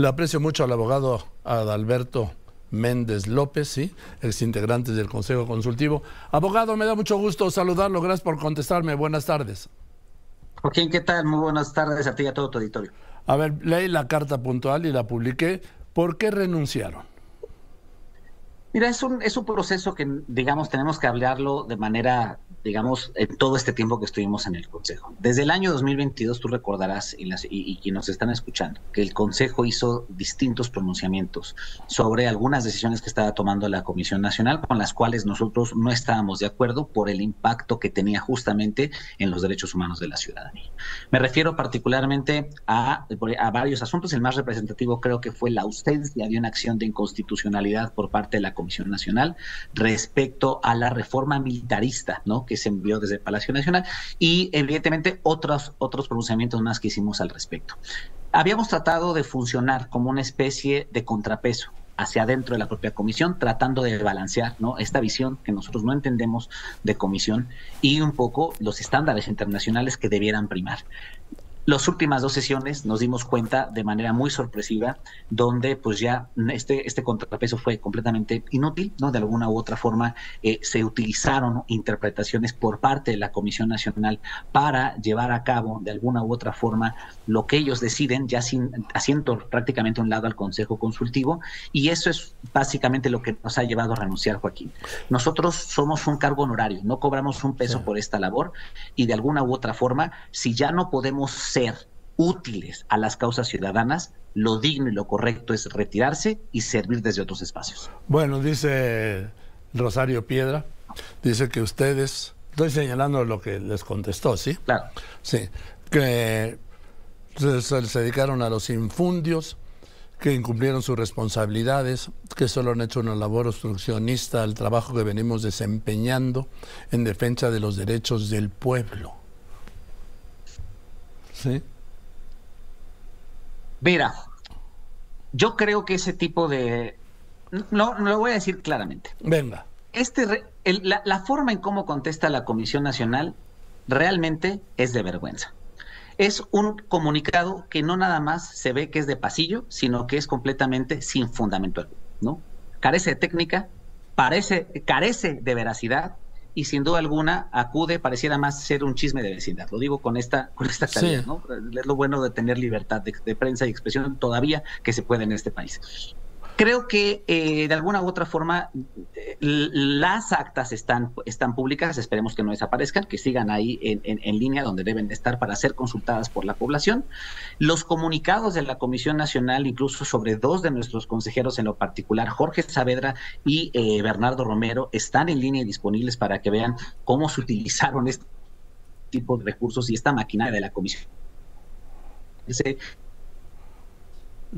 Le aprecio mucho al abogado Adalberto Méndez López, ¿sí? ex integrante del Consejo Consultivo. Abogado, me da mucho gusto saludarlo. Gracias por contestarme. Buenas tardes. Joaquín, ¿qué tal? Muy buenas tardes a ti y a todo tu auditorio. A ver, leí la carta puntual y la publiqué. ¿Por qué renunciaron? Mira, es un, es un proceso que, digamos, tenemos que hablarlo de manera digamos, en todo este tiempo que estuvimos en el Consejo. Desde el año 2022, tú recordarás, y, las, y, nos están escuchando, que el Consejo hizo distintos pronunciamientos sobre algunas decisiones que estaba tomando la Comisión Nacional, con las cuales nosotros no estábamos de acuerdo por el impacto que tenía justamente en los derechos humanos de la ciudadanía. Me refiero particularmente a, a varios asuntos. El más representativo creo que fue la ausencia de una acción de inconstitucionalidad por parte de la Comisión Nacional respecto a la reforma militarista, ¿no? que se envió desde el Palacio Nacional y evidentemente otros, otros pronunciamientos más que hicimos al respecto. Habíamos tratado de funcionar como una especie de contrapeso hacia adentro de la propia comisión, tratando de balancear ¿no? esta visión que nosotros no entendemos de comisión y un poco los estándares internacionales que debieran primar. Las últimas dos sesiones nos dimos cuenta de manera muy sorpresiva, donde pues ya este, este contrapeso fue completamente inútil, ¿no? De alguna u otra forma eh, se utilizaron interpretaciones por parte de la Comisión Nacional para llevar a cabo de alguna u otra forma lo que ellos deciden, ya sin haciendo prácticamente un lado al Consejo Consultivo, y eso es básicamente lo que nos ha llevado a renunciar, Joaquín. Nosotros somos un cargo honorario, no cobramos un peso por esta labor, y de alguna u otra forma, si ya no podemos ser útiles a las causas ciudadanas, lo digno y lo correcto es retirarse y servir desde otros espacios. Bueno, dice Rosario Piedra, dice que ustedes, estoy señalando lo que les contestó, ¿sí? Claro. Sí, que se, dedicaron a los infundios, que incumplieron sus responsabilidades, que solo han hecho una labor obstruccionista al trabajo que venimos desempeñando en defensa de los derechos del pueblo. Sí. Mira, yo creo que ese tipo de... No, no lo voy a decir claramente. Venga. Este, la, la forma en cómo contesta la Comisión Nacional realmente es de vergüenza. Es un comunicado que no nada más se ve que es de pasillo, sino que es completamente sin fundamento, ¿no? Carece de técnica, parece, carece de veracidad y sin duda alguna acude, pareciera más ser un chisme de vecindad. Lo digo con esta, con esta calidad, ¿no? Es lo bueno de tener libertad de, prensa y expresión todavía que se puede en este país. Creo que eh, de alguna u otra forma eh, las actas están, están públicas, esperemos que no desaparezcan, que sigan ahí en, en, línea donde deben estar para ser consultadas por la población. Los comunicados de la Comisión Nacional, incluso sobre dos de nuestros consejeros en lo particular, Jorge Saavedra y eh, Bernardo Romero, están en línea y disponibles para que vean cómo se utilizaron este tipo de recursos y esta maquinaria de la Comisión.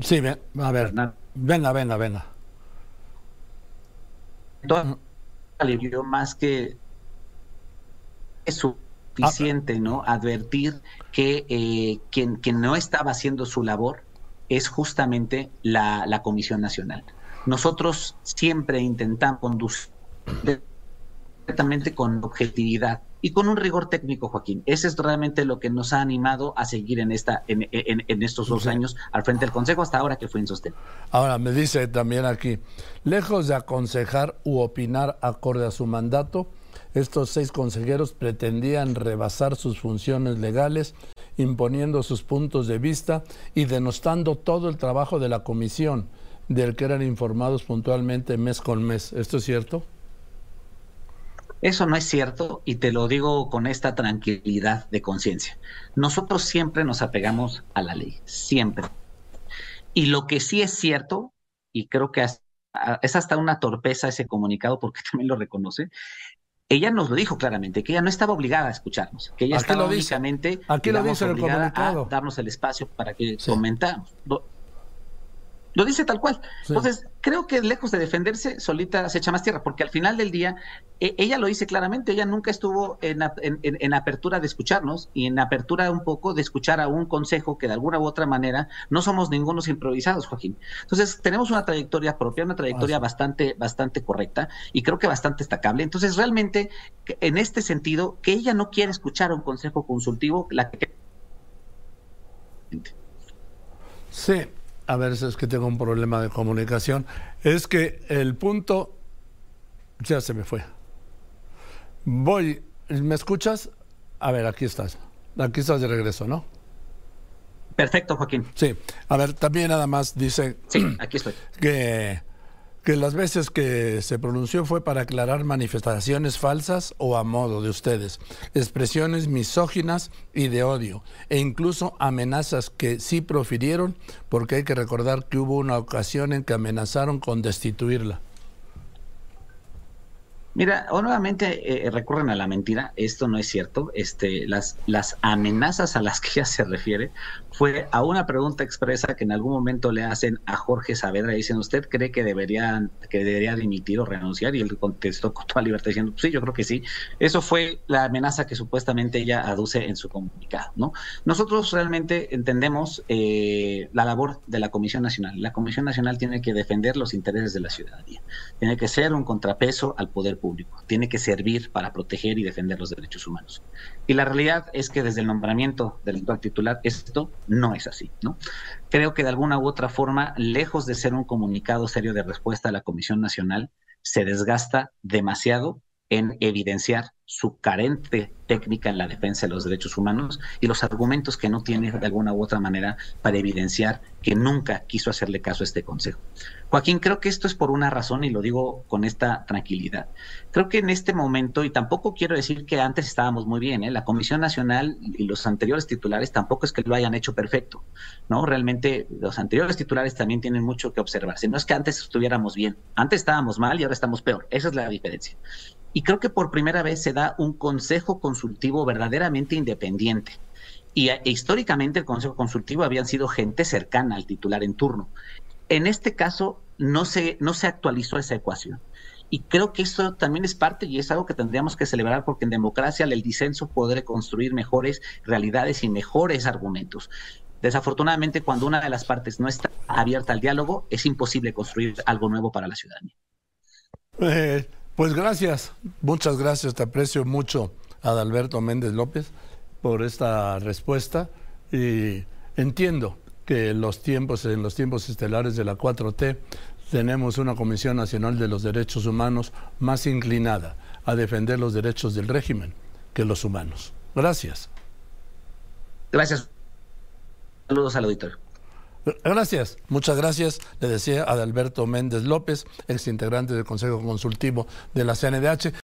Sí, a ver. Venga, venga, venga. Alivio más que es suficiente, ¿no? Advertir que eh, quien, quien, no estaba haciendo su labor es justamente la, la Comisión Nacional. Nosotros siempre intentamos conducir completamente con objetividad y con un rigor técnico, Joaquín. Ese es realmente lo que nos ha animado a seguir en esta en, en, estos dos años al frente del Consejo hasta ahora que fue en sostén. Ahora, me dice también aquí, lejos de aconsejar u opinar acorde a su mandato, estos seis consejeros pretendían rebasar sus funciones legales, imponiendo sus puntos de vista y denostando todo el trabajo de la comisión, del que eran informados puntualmente mes con mes. ¿Esto es cierto? Eso no es cierto y te lo digo con esta tranquilidad de conciencia. Nosotros siempre nos apegamos a la ley, siempre. Y lo que sí es cierto, y creo que es hasta una torpeza ese comunicado porque también lo reconoce, ella nos lo dijo claramente, que ella no estaba obligada a escucharnos, que ella estaba únicamente obligada a darnos el espacio para que comentáramos. Lo dice tal cual. Entonces, creo que lejos de defenderse, solita se echa más tierra, porque al final del día, e, ella lo dice claramente, ella nunca estuvo en, en, apertura de escucharnos y en apertura un poco de escuchar a un consejo que de alguna u otra manera no somos ningunos improvisados, Joaquín. Entonces, tenemos una trayectoria propia, una trayectoria bastante, bastante correcta y creo que bastante destacable. Entonces, realmente, en este sentido, que ella no quiere escuchar un consejo consultivo, la que... Sí, A ver, es que tengo un problema de comunicación. Es que el punto ya se me fue. Voy, ¿me escuchas? A ver, aquí estás. Aquí estás de regreso, ¿no? Perfecto, Joaquín. Sí. A ver, también nada más dice. Sí, aquí estoy. Que que las veces que se pronunció fue para aclarar manifestaciones falsas o a modo de ustedes, expresiones misóginas y de odio, e incluso amenazas que sí profirieron, porque hay que recordar que hubo una ocasión en que amenazaron con destituirla. Mira, o nuevamente eh, recurren a la mentira, esto no es cierto, este, las, las amenazas a las que ella se refiere fue a una pregunta expresa que en algún momento le hacen a Jorge Saavedra y dicen, ¿usted cree que debería, que debería dimitir o renunciar? Y él contestó con toda libertad diciendo, sí, yo creo que sí. Eso fue la amenaza que supuestamente ella aduce en su comunicado, ¿no? Nosotros realmente entendemos eh, la labor de la Comisión Nacional. La Comisión Nacional tiene que defender los intereses de la ciudadanía, tiene que ser un contrapeso al poder público, tiene que servir para proteger y defender los derechos humanos. Y la realidad es que desde el nombramiento del actual titular, esto no es así, ¿no? Creo que de alguna u otra forma, lejos de ser un comunicado serio de respuesta a la Comisión Nacional, se desgasta demasiado en evidenciar su carente técnica en la defensa de los derechos humanos y los argumentos que no tiene de alguna u otra manera para evidenciar que nunca quiso hacerle caso a este consejo. Joaquín, creo que esto es por una razón y lo digo con esta tranquilidad. Creo que en este momento, y tampoco quiero decir que antes estábamos muy bien, ¿eh? la Comisión Nacional y los anteriores titulares tampoco es que lo hayan hecho perfecto, ¿no? Realmente los anteriores titulares también tienen mucho que observarse. No es que antes estuviéramos bien, antes estábamos mal y ahora estamos peor. Esa es la diferencia. Y creo que por primera vez se da un consejo consultivo verdaderamente independiente. Y e, históricamente el consejo consultivo habían sido gente cercana al titular en turno. En este caso no se, no se actualizó esa ecuación. Y creo que esto también es parte y es algo que tendríamos que celebrar porque en democracia el disenso podrá construir mejores realidades y mejores argumentos. Desafortunadamente, cuando una de las partes no está abierta al diálogo, es imposible construir algo nuevo para la ciudadanía. Eh, pues gracias, muchas gracias, te aprecio mucho, Adalberto Méndez López, por esta respuesta y entiendo que los tiempos, en los tiempos estelares de la 4T, tenemos una Comisión Nacional de los Derechos Humanos más inclinada a defender los derechos del régimen que los humanos. Gracias. Gracias. Saludos al auditorio. Gracias, muchas gracias. Le decía Adalberto Méndez López, ex integrante del Consejo Consultivo de la CNDH.